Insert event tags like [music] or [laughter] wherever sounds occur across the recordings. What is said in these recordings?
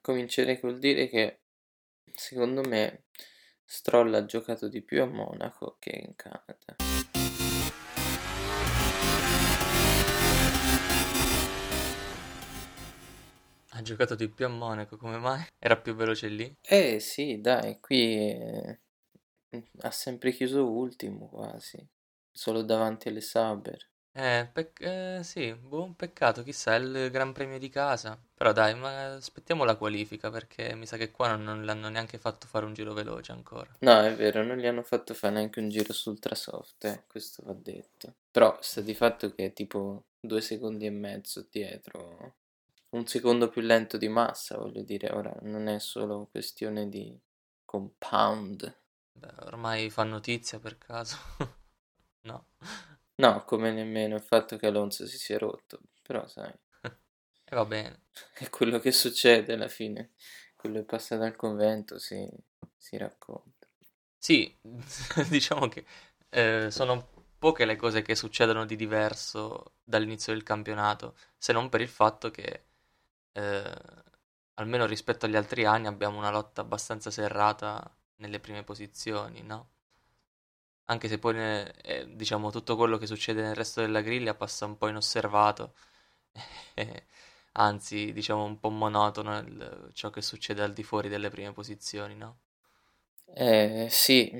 Comincerei col dire che secondo me Stroll ha giocato di più a Monaco che in Canada. Ha giocato di più a Monaco, come mai? Era più veloce lì? Eh sì, dai, qui eh, ha sempre chiuso ultimo quasi, solo davanti alle Saber. Eh, pec- eh, sì, buon peccato, chissà, è il Gran Premio di casa. Però dai, ma aspettiamo la qualifica perché mi sa che qua non, non l'hanno neanche fatto fare un giro veloce ancora. No, è vero, non gli hanno fatto fare neanche un giro su Ultrasoft, eh, questo va detto. Però sta di fatto che è tipo due secondi e mezzo dietro, un secondo più lento di massa, voglio dire, ora non è solo questione di compound. Beh, ormai fa notizia per caso. [laughs] No. No, come nemmeno il fatto che Alonso si sia rotto, però sai, [laughs] E va bene. [laughs] è quello che succede alla fine, quello che passa dal convento si, si racconta. Sì, [laughs] diciamo che eh, sono poche le cose che succedono di diverso dall'inizio del campionato, se non per il fatto che, eh, almeno rispetto agli altri anni, abbiamo una lotta abbastanza serrata nelle prime posizioni, no? Anche se poi, eh, diciamo, tutto quello che succede nel resto della griglia passa un po' inosservato, [laughs] anzi, diciamo, un po' monotono il- ciò che succede al di fuori delle prime posizioni, no? Eh, sì,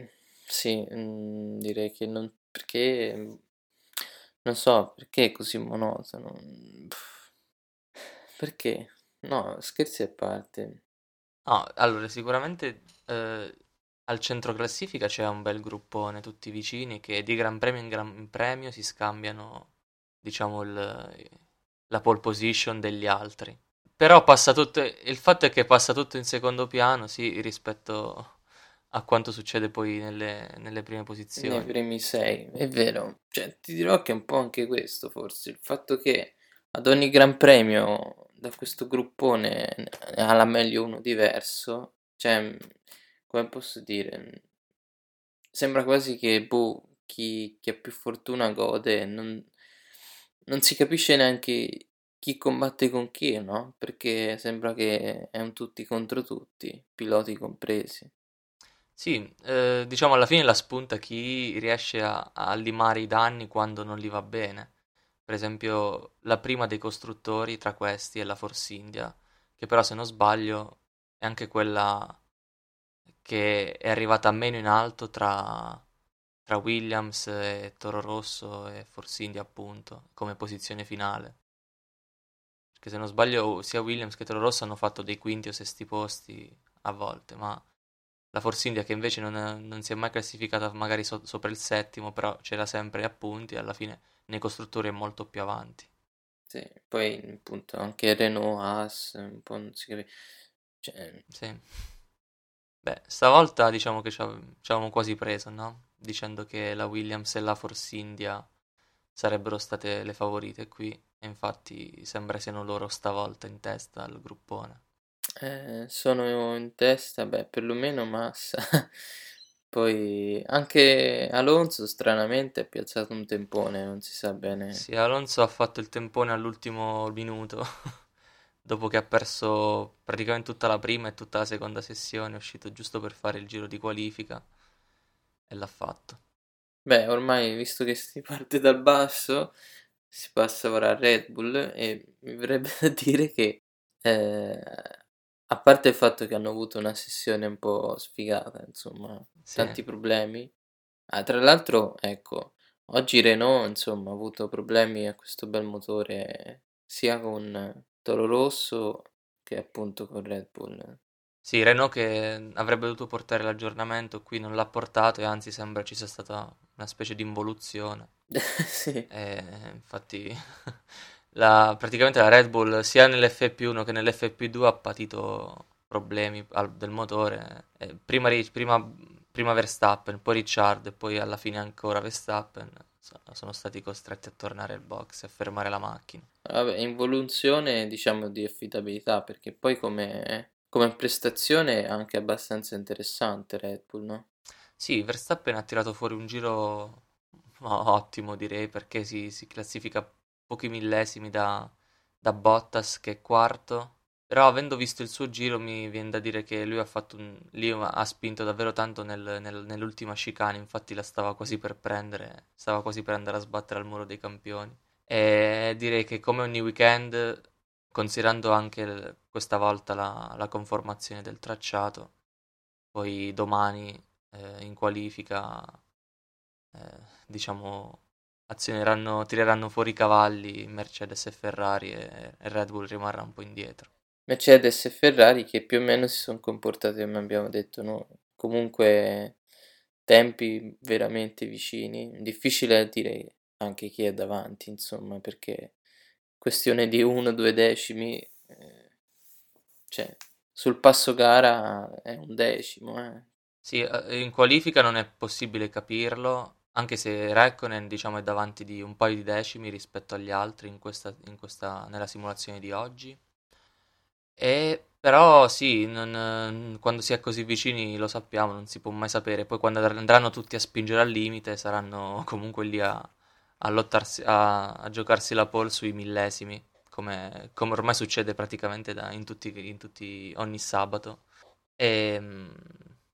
sì, mm, direi che non, perché, non so, perché è così monotono? Pff, Perché? No, scherzi a parte. No, allora sicuramente eh, al centro classifica c'è un bel gruppone, tutti vicini, che di gran premio in gran premio si scambiano, diciamo, il- la pole position degli altri. Però passa tutto, il fatto è che passa tutto in secondo piano, sì, rispetto a quanto succede poi nelle, nelle prime Nei posizioni. primi sei, è vero. Cioè, ti dirò che è un po' anche questo, forse. Il fatto che ad ogni Gran Premio da questo gruppone ha la meglio uno diverso. Cioè, come posso dire? mh, Sembra quasi che, boh, chi, chi ha più fortuna gode. Non, non si capisce neanche chi combatte con chi, no? Perché sembra che è un tutti contro tutti, piloti compresi. Sì, eh, diciamo alla fine la spunta chi riesce a, a limare i danni quando non gli va bene. Per esempio, la prima dei costruttori tra questi è la Force India, che però se non sbaglio è anche quella che è arrivata meno in alto tra, tra Williams e Toro Rosso e Force India appunto, come posizione finale. Perché se non sbaglio sia Williams che Toro Rosso hanno fatto dei quinti o sesti posti a volte, ma la Force India che invece non, è- non si è mai classificata magari so- sopra il settimo, però c'era sempre a punti, alla fine nei costruttori è molto più avanti. Sì, poi appunto anche Renault, Haas, un po' non si capisce. Cioè, Sì. Beh, stavolta diciamo che ci av- ci avevamo quasi preso, no? Dicendo che la Williams e la Force India sarebbero state le favorite qui, e infatti sembra siano loro stavolta in testa al gruppone. eh, sono in testa, beh, perlomeno Massa. [laughs] Poi anche Alonso stranamente ha piazzato un tempone, non si sa bene. Sì, Alonso ha fatto il tempone all'ultimo minuto, [laughs] dopo che ha perso praticamente tutta la prima e tutta la seconda sessione, è uscito giusto per fare il giro di qualifica e l'ha fatto. Beh, ormai visto che si parte dal basso, si passa ora a Red Bull e mi verrebbe da dire che, eh, a parte il fatto che hanno avuto una sessione un po' sfigata, insomma, Sì, tanti problemi. Ah, tra l'altro, ecco, oggi Renault, insomma, ha avuto problemi a questo bel motore sia con Toro Rosso che appunto con Red Bull. sì, Renault che avrebbe dovuto portare l'aggiornamento qui non l'ha portato e anzi sembra ci sia stata una specie di involuzione. [laughs] Sì, E infatti [laughs] la- praticamente la Red Bull sia nell'FP1 che nell'FP2 ha patito problemi al- del motore. Prima, Ri- prima- prima Verstappen, poi Ricciardo e poi alla fine ancora Verstappen sono stati costretti a tornare al box e a fermare la macchina. vabbè, involuzione diciamo di affidabilità perché poi come, come prestazione è anche abbastanza interessante Red Bull, no? Sì, Verstappen ha tirato fuori un giro ottimo direi perché si, si classifica pochi millesimi da, da Bottas che è quarto Però avendo visto il suo giro mi viene da dire che lui ha fatto un... lì ha spinto davvero tanto nel- nel- nell'ultima chicane, infatti la stava quasi per prendere, stava quasi per andare a sbattere al muro dei campioni. E direi che come ogni weekend, considerando anche il- questa volta la, la conformazione del tracciato, poi domani eh, in qualifica, eh, diciamo, azioneranno, tireranno fuori i cavalli Mercedes e Ferrari e, e Red Bull rimarrà un po' indietro. Mercedes e Ferrari che più o meno si sono comportate come abbiamo detto noi. Comunque tempi veramente vicini. Difficile dire anche chi è davanti, insomma, perché questione di uno o due decimi, eh, cioè sul passo gara è un decimo. Eh. Sì, eh, in qualifica non è possibile capirlo, anche se Raikkonen diciamo è davanti di un paio di decimi rispetto agli altri in questa, in questa, nella simulazione di oggi. E però sì, non- quando si è così vicini lo sappiamo, non si può mai sapere. Poi quando andranno tutti a spingere al limite saranno [laughs] comunque lì a, a lottarsi, a, a giocarsi la pole sui millesimi, come, come ormai succede praticamente da- in tutti, in tutti- ogni sabato. E, mm,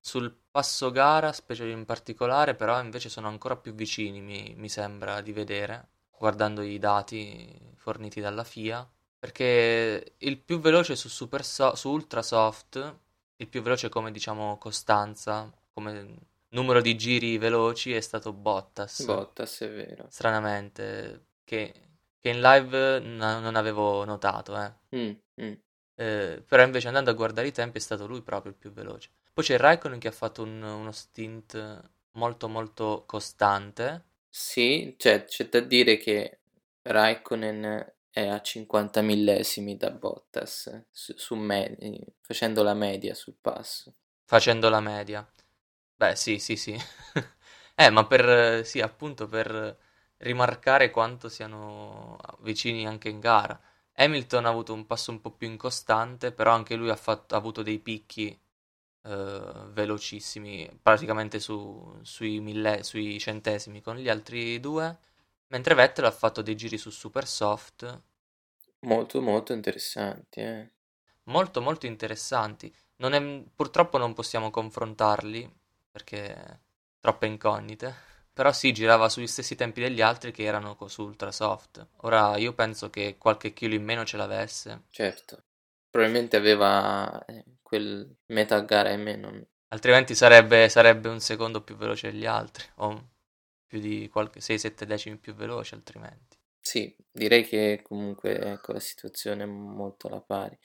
sul passo gara, specie in particolare, però invece sono ancora più vicini, mi, mi sembra di vedere, guardando i dati forniti dalla FIA. Perché il più veloce su, super so- su Ultra Soft, il più veloce come diciamo costanza, come numero di giri veloci è stato Bottas. Bottas, è vero. Stranamente, che, che in live n- non avevo notato, eh. Mm, mm. Eh, però invece andando a guardare i tempi è stato lui proprio il più veloce. Poi c'è Raikkonen che ha fatto un- uno stint molto molto costante. Sì, cioè c'è da dire che Raikkonen è a 50 millesimi da Bottas su, su me- facendo la media sul passo. Facendo la media. Beh, sì, sì, sì. [laughs] Eh, ma per, sì, appunto per rimarcare quanto siano vicini anche in gara. Hamilton ha avuto un passo un po' più incostante, però anche lui ha, fatto- ha avuto dei picchi eh, velocissimi, praticamente su- sui, mille- sui centesimi con gli altri due, mentre Vettel ha fatto dei giri su super soft Molto molto interessanti, eh. molto molto interessanti. Non è- purtroppo non possiamo confrontarli perché troppe incognite. [laughs] Però sì, girava sugli stessi tempi degli altri che erano co- su ultra soft. Ora io penso che qualche chilo in meno ce l'avesse, Certo. Probabilmente aveva eh, quel metà gara in meno. altrimenti sarebbe, sarebbe un secondo più veloce degli altri, o più di qualche 6-7 decimi più veloce altrimenti. Sì, direi che comunque ecco la situazione è molto alla pari.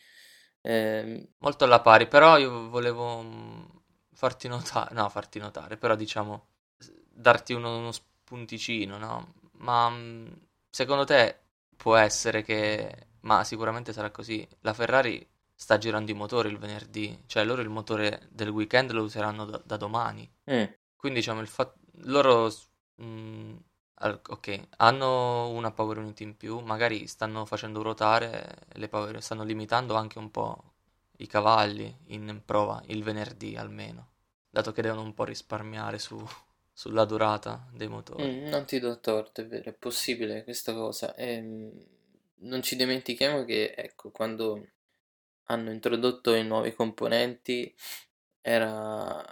Ehm, Molto alla pari, però io volevo mm, farti notare, no, farti notare, però diciamo darti uno, uno spunticino, no? Ma mm, secondo te può essere che, ma sicuramente sarà così, la Ferrari sta girando i motori il venerdì, cioè loro il motore del weekend lo useranno da, da domani. mm, Quindi diciamo il fatto, loro, mm, ok, hanno una power unit in più, magari stanno facendo ruotare le power, stanno limitando anche un po' i cavalli in prova il venerdì almeno, dato che devono un po' risparmiare su- [laughs] sulla durata dei motori. mm, non ti do torto, è vero, è possibile questa cosa. Ehm, non ci dimentichiamo che, ecco, quando hanno introdotto i nuovi componenti era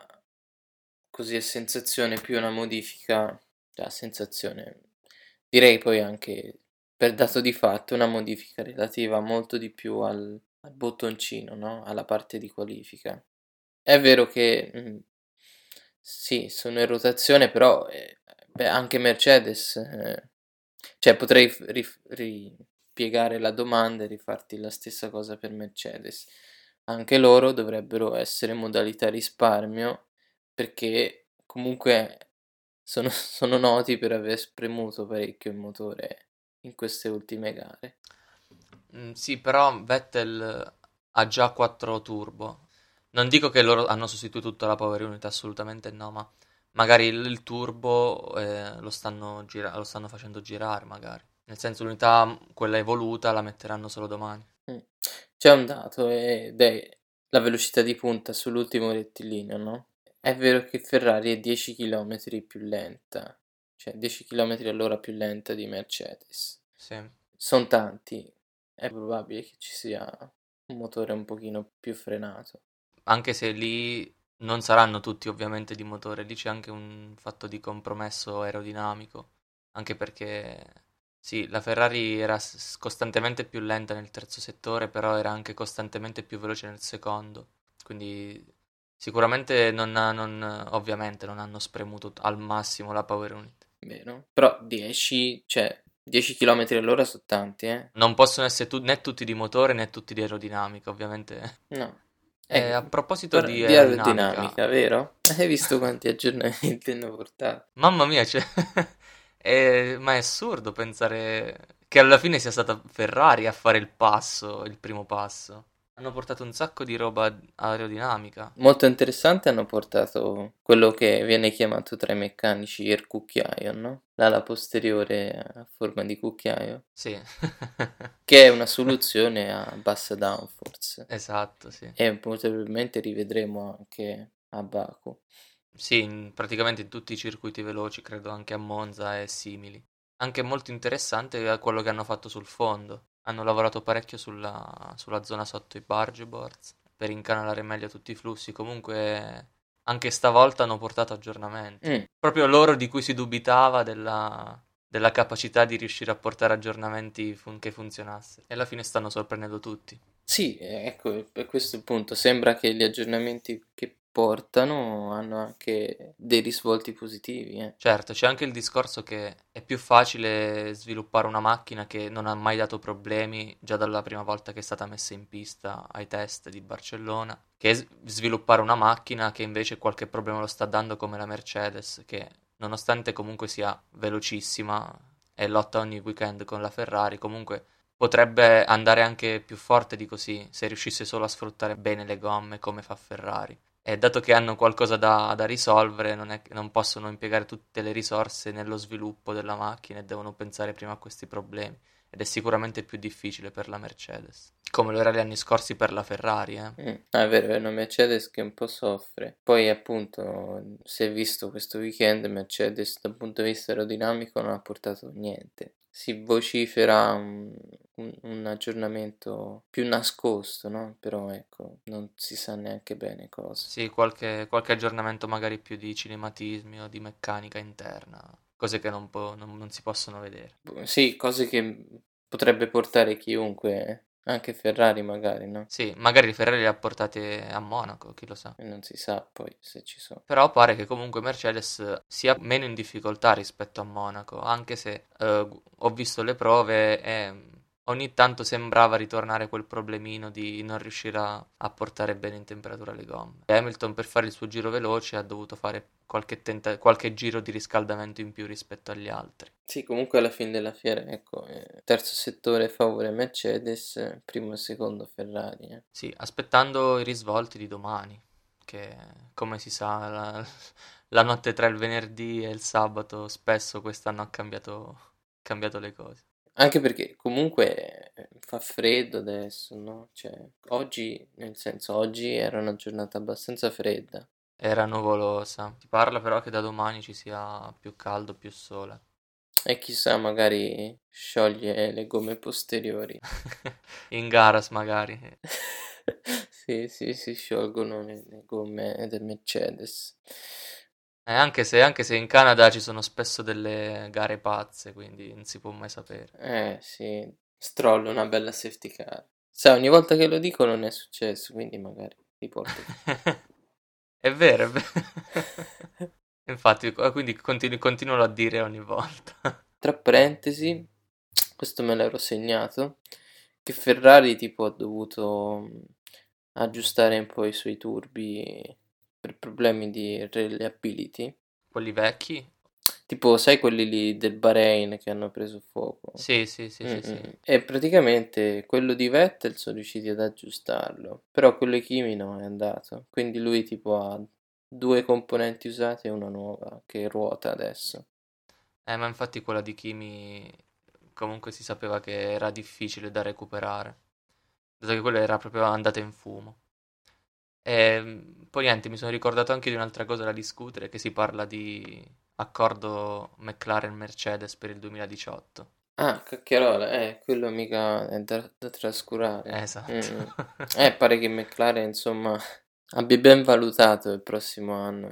così a sensazione più una modifica, cioè a sensazione, direi poi anche per dato di fatto una modifica relativa molto di più al, al bottoncino, no? Alla parte di qualifica. È vero che mm, sì, sono in rotazione, però eh, beh, anche Mercedes, eh, cioè potrei rif- ripiegare la domanda e rifarti la stessa cosa per Mercedes. Anche loro dovrebbero essere modalità risparmio perché comunque sono, [laughs] sono noti per aver spremuto parecchio il motore in queste ultime gare. Mm, sì, però Vettel ha già 4 turbo. Non dico che loro hanno sostituito tutta la power unit, assolutamente no, ma magari il, il turbo eh, lo stanno gira- lo stanno facendo girare, magari. Nel senso l'unità, quella evoluta, la metteranno solo domani. Mm. C'è un dato ed è la velocità di punta sull'ultimo rettilineo, no? È vero che Ferrari è 10 km più lenta, cioè 10 km all'ora più lenta di Mercedes. Sì. Sono tanti, è probabile che ci sia un motore un pochino più frenato. Anche se lì non saranno tutti ovviamente di motore, lì c'è anche un fatto di compromesso aerodinamico, anche perché sì, la Ferrari era s- costantemente più lenta nel terzo settore, però era anche costantemente più veloce nel secondo, quindi sicuramente non, ha- non- ovviamente non hanno spremuto al massimo la power unit. Vero? Però 10, cioè 10 km all'ora sono tanti, eh? Non possono essere tu- né tutti di motore né tutti di aerodinamica, ovviamente. No. Eh, a Ecco, proposito di di aerodinamica, aerodinamica, vero? Hai visto quanti aggiornamenti hanno portato? mamma mia, cioè, è- [laughs] ma è assurdo pensare che alla fine sia stata Ferrari a fare il passo, il primo passo. Hanno portato un sacco di roba aerodinamica. Molto interessante hanno portato quello che viene chiamato tra i meccanici il cucchiaio, no? L'ala posteriore a forma di cucchiaio, Sì, [laughs] che è una soluzione a bassa downforce. esatto, sì. E probabilmente rivedremo anche a Baku. Sì, in- praticamente in tutti i circuiti veloci, credo anche a Monza e simili. Anche molto interessante quello che hanno fatto sul fondo. Hanno lavorato parecchio sulla, sulla zona sotto i barge boards per incanalare meglio tutti i flussi. Comunque, anche stavolta hanno portato aggiornamenti. Mm, Proprio loro di cui si dubitava della, della capacità di riuscire a portare aggiornamenti fun- che funzionassero. E alla fine stanno sorprendendo tutti. Sì, eh, ecco, è questo punto. Sembra che gli aggiornamenti che portano hanno anche dei risvolti positivi, eh. Certo, c'è anche il discorso che è più facile sviluppare una macchina che non ha mai dato problemi già dalla prima volta che è stata messa in pista ai test di Barcellona, che sviluppare una macchina che invece qualche problema lo sta dando come la Mercedes, che nonostante comunque sia velocissima e lotta ogni weekend con la Ferrari, comunque potrebbe andare anche più forte di così se riuscisse solo a sfruttare bene le gomme come fa Ferrari. E dato che hanno qualcosa da, da risolvere, non, è- non possono impiegare tutte le risorse nello sviluppo della macchina e devono pensare prima a questi problemi. Ed è sicuramente più difficile per la Mercedes. Come lo era gli anni scorsi per la Ferrari, eh. Mm, ah, è vero, è una Mercedes che un po' soffre. Poi, appunto, si è visto questo weekend, Mercedes dal punto di vista aerodinamico non ha portato niente. Si vocifera un, un- un aggiornamento più nascosto, no? Però ecco, non si sa neanche bene cosa. Sì, qualche, qualche aggiornamento magari più di cinematismi o di meccanica interna. Cose che non, po- non- non si possono vedere. Sì, cose che potrebbe portare chiunque, anche Ferrari magari, no? Sì, magari Ferrari le ha portate a Monaco, chi lo sa. E non si sa poi se ci sono. Però pare che comunque Mercedes sia meno in difficoltà rispetto a Monaco, anche se eh, ho visto le prove e ogni tanto sembrava ritornare quel problemino di non riuscire a, a portare bene in temperatura le gomme. Hamilton per fare il suo giro veloce ha dovuto fare qualche, tenta- qualche giro di riscaldamento in più rispetto agli altri. Sì, comunque alla fine della fiera, ecco, eh, terzo settore favore Mercedes, primo e secondo Ferrari. eh. Sì, aspettando i risvolti di domani, che come si sa la, la notte tra il venerdì e il sabato spesso quest'anno ha cambiato, cambito le cose. Anche perché comunque eh, fa freddo adesso, no? Cioè, oggi, nel senso, oggi era una giornata abbastanza fredda. Era nuvolosa. Si parla però che da domani ci sia più caldo, più sole. E chissà, magari scioglie le gomme posteriori. [laughs] In Garas magari. [laughs] Sì, sì, si sciolgono le, le gomme del Mercedes. E anche se, anche se in Canada ci sono spesso delle gare pazze, quindi non si può mai sapere. Eh, sì, Stroll una bella safety car. Sai, ogni volta che lo dico non è successo, quindi magari ti porto. [laughs] È vero, è vero. [laughs] Infatti, eh, quindi continu- continuo a dire ogni volta. [laughs] Tra parentesi, questo me l'ero segnato, che Ferrari tipo ha dovuto mm, aggiustare un po' i suoi turbi per problemi di reliability. Quelli vecchi? Tipo, sai quelli lì del Bahrain che hanno preso fuoco? Sì, sì, sì, sì, sì. E praticamente quello di Vettel sono riusciti ad aggiustarlo, però quello di Kimi no, è andato. Quindi lui tipo ha due componenti usate e una nuova che ruota adesso. Eh, ma infatti quella di Kimi comunque si sapeva che era difficile da recuperare, dato che quella era proprio andata in fumo. E mm, poi niente, mi sono ricordato anche di un'altra cosa da discutere, che si parla di accordo McLaren-Mercedes per il 2018. Ah, Cacchiarola, eh, quello mica è da, da trascurare. Esatto. Mm. [laughs] Eh, pare che McLaren, insomma, abbia ben valutato il prossimo anno.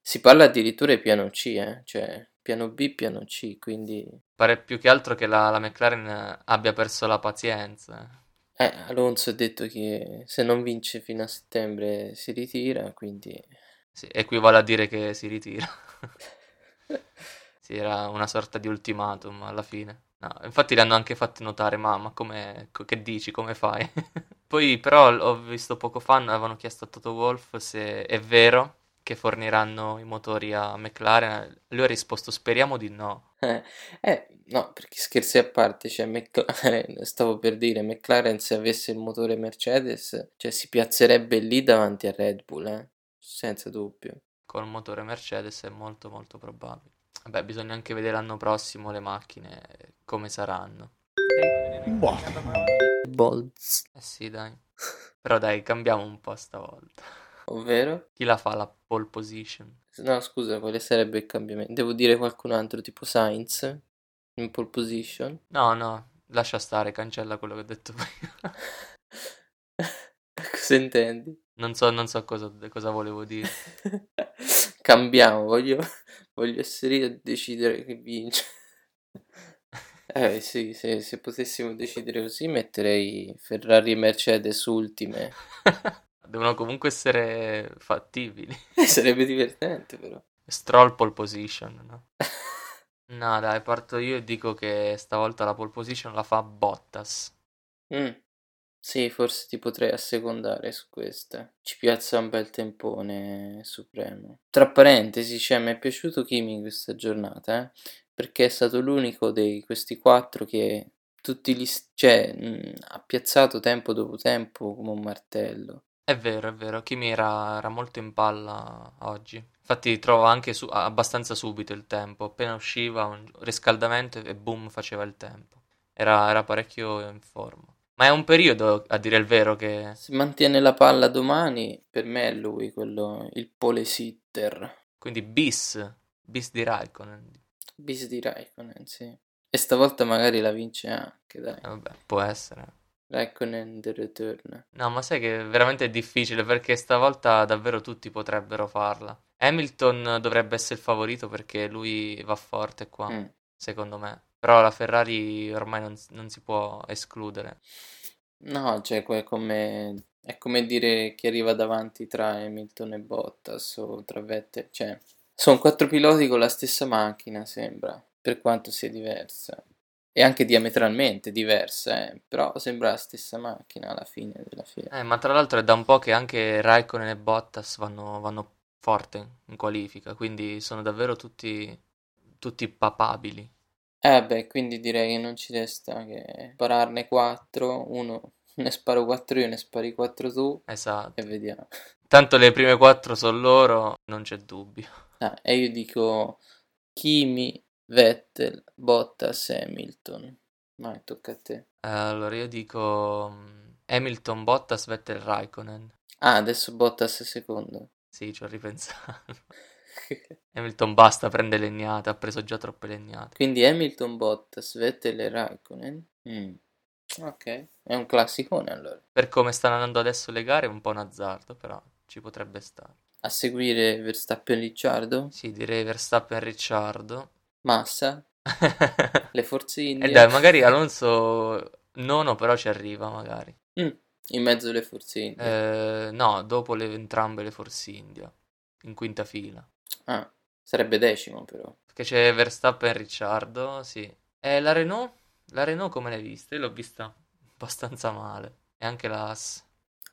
Si parla addirittura di piano C, eh? Cioè, piano B, piano C, quindi... Pare più che altro che la, la McLaren abbia perso la pazienza. Eh, Alonso ha detto che se non vince fino a settembre si ritira, quindi... Sì, equivale a dire che si ritira. [laughs] sì, era una sorta di ultimatum alla fine. No, infatti le hanno anche fatto notare, ma, come, co- che dici, come fai? [laughs] Poi però ho visto poco fa, avevano chiesto a Toto Wolff se è vero che forniranno i motori a McLaren. Lui ha risposto speriamo di no. Eh, eh, no, perché scherzi a parte, cioè McLaren, stavo per dire, McLaren se avesse il motore Mercedes, cioè si piazzerebbe lì davanti a Red Bull, eh? Senza dubbio. Con il motore Mercedes è molto molto probabile. Vabbè, bisogna anche vedere l'anno prossimo le macchine come saranno. Boh. Bolts. Eh sì, dai. Però dai, cambiamo un po' stavolta. Ovvero? Chi la fa la pole position? No, scusa, quale sarebbe il cambiamento? Devo dire qualcun altro, tipo Sainz, in pole position? No, no, lascia stare, cancella quello che ho detto prima. [laughs] Cosa intendi? Non so, non so cosa, cosa volevo dire. [laughs] Cambiamo, voglio, voglio essere io a decidere chi vince. Eh sì, se, se potessimo decidere così metterei Ferrari e Mercedes ultime. [laughs] Devono comunque essere fattibili. [laughs] Sarebbe divertente però. Stroll pole position, no? [laughs] no, dai, parto io e dico che stavolta la pole position la fa Bottas. Mm. Sì, forse ti potrei assecondare su questa. Ci piazza un bel tempone supremo. Tra parentesi, cioè, mi è piaciuto Kimi questa giornata, eh? Perché è stato l'unico di questi quattro che tutti gli... cioè, mh, ha piazzato tempo dopo tempo come un martello. È vero, è vero, Kimi era, era molto in palla oggi. Infatti trovo anche su- abbastanza subito il tempo. Appena usciva un riscaldamento e boom faceva il tempo. Era, era parecchio in forma. Ma è un periodo, a dire il vero, che... Se mantiene la palla domani, per me è lui quello, il pole sitter. Quindi bis, bis di Raikkonen. Bis di Raikkonen, sì. E stavolta magari la vince anche, dai. Eh, vabbè, può essere. Raikkonen the return. No, ma sai che veramente è difficile perché stavolta davvero tutti potrebbero farla. Hamilton dovrebbe essere il favorito perché lui va forte qua, Mm. secondo me. Però la Ferrari ormai non, non si può escludere. No, cioè è come, è come dire chi arriva davanti tra Hamilton e Bottas o tra Vettel, cioè sono quattro piloti con la stessa macchina, sembra, per quanto sia diversa. E anche diametralmente diversa, eh, però sembra la stessa macchina alla fine della fiera. Eh, ma tra l'altro è da un po' che anche Raikkonen e Bottas vanno, vanno forte in qualifica, quindi sono davvero tutti, tutti papabili. Eh beh, quindi direi che non ci resta che spararne quattro, uno ne sparo quattro io, ne spari quattro tu Esatto. e vediamo. Tanto le prime quattro sono loro, non c'è dubbio. Ah, e io dico Kimi, Vettel, Bottas, Hamilton. Vai, tocca a te. Allora io dico mm, Hamilton, Bottas, Vettel, Raikkonen. Ah, adesso Bottas è secondo. Sì, ci ho ripensato. [laughs] Hamilton basta, prende legnate, ha preso già troppe legnate. Quindi Hamilton, Bottas, Vettel e Raikkonen. Mm. Ok, è un classicone allora. Per come stanno andando adesso le gare è un po' un azzardo, però ci potrebbe stare. A seguire Verstappen Ricciardo, Sì, direi Verstappen Ricciardo. Massa, [laughs] le forze E India. dai, magari Alonso nono però ci arriva, magari. Mm, in mezzo alle forze India. Eh, no, dopo le, entrambe le Force India, in quinta fila. Ah, sarebbe decimo però. Perché c'è Verstappen e Ricciardo, sì. E la Renault? La Renault come l'hai vista? Io l'ho vista abbastanza male. E anche la Haas.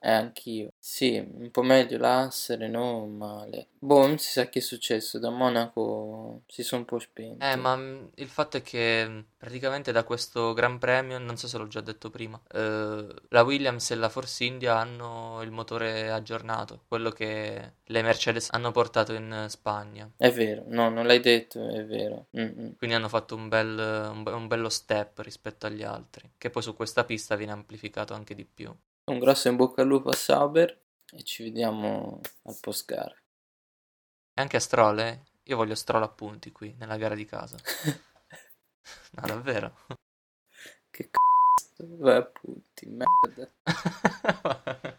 Eh, anch'io. Sì, un po' meglio l'Ass, Renault, male. Boh, non si sa che è successo. Da Monaco si sono un po' spenti. Eh, ma mh, il fatto è che mh, praticamente da questo Gran Premio, non so se l'ho già detto prima, eh, la Williams e la Force India hanno il motore aggiornato, quello che le Mercedes hanno portato in eh, Spagna. È vero, no, non l'hai detto, è vero. Mm-mm. Quindi hanno fatto un bel, un un bello step rispetto agli altri, che poi su questa pista viene amplificato anche di più. Un grosso in bocca al lupo a Sauber e ci vediamo al post gara. E anche a Stroll, eh? Io voglio Stroll a punti qui, nella gara di casa. [laughs] No, davvero. Che c***o, vai a putti, merda. [laughs]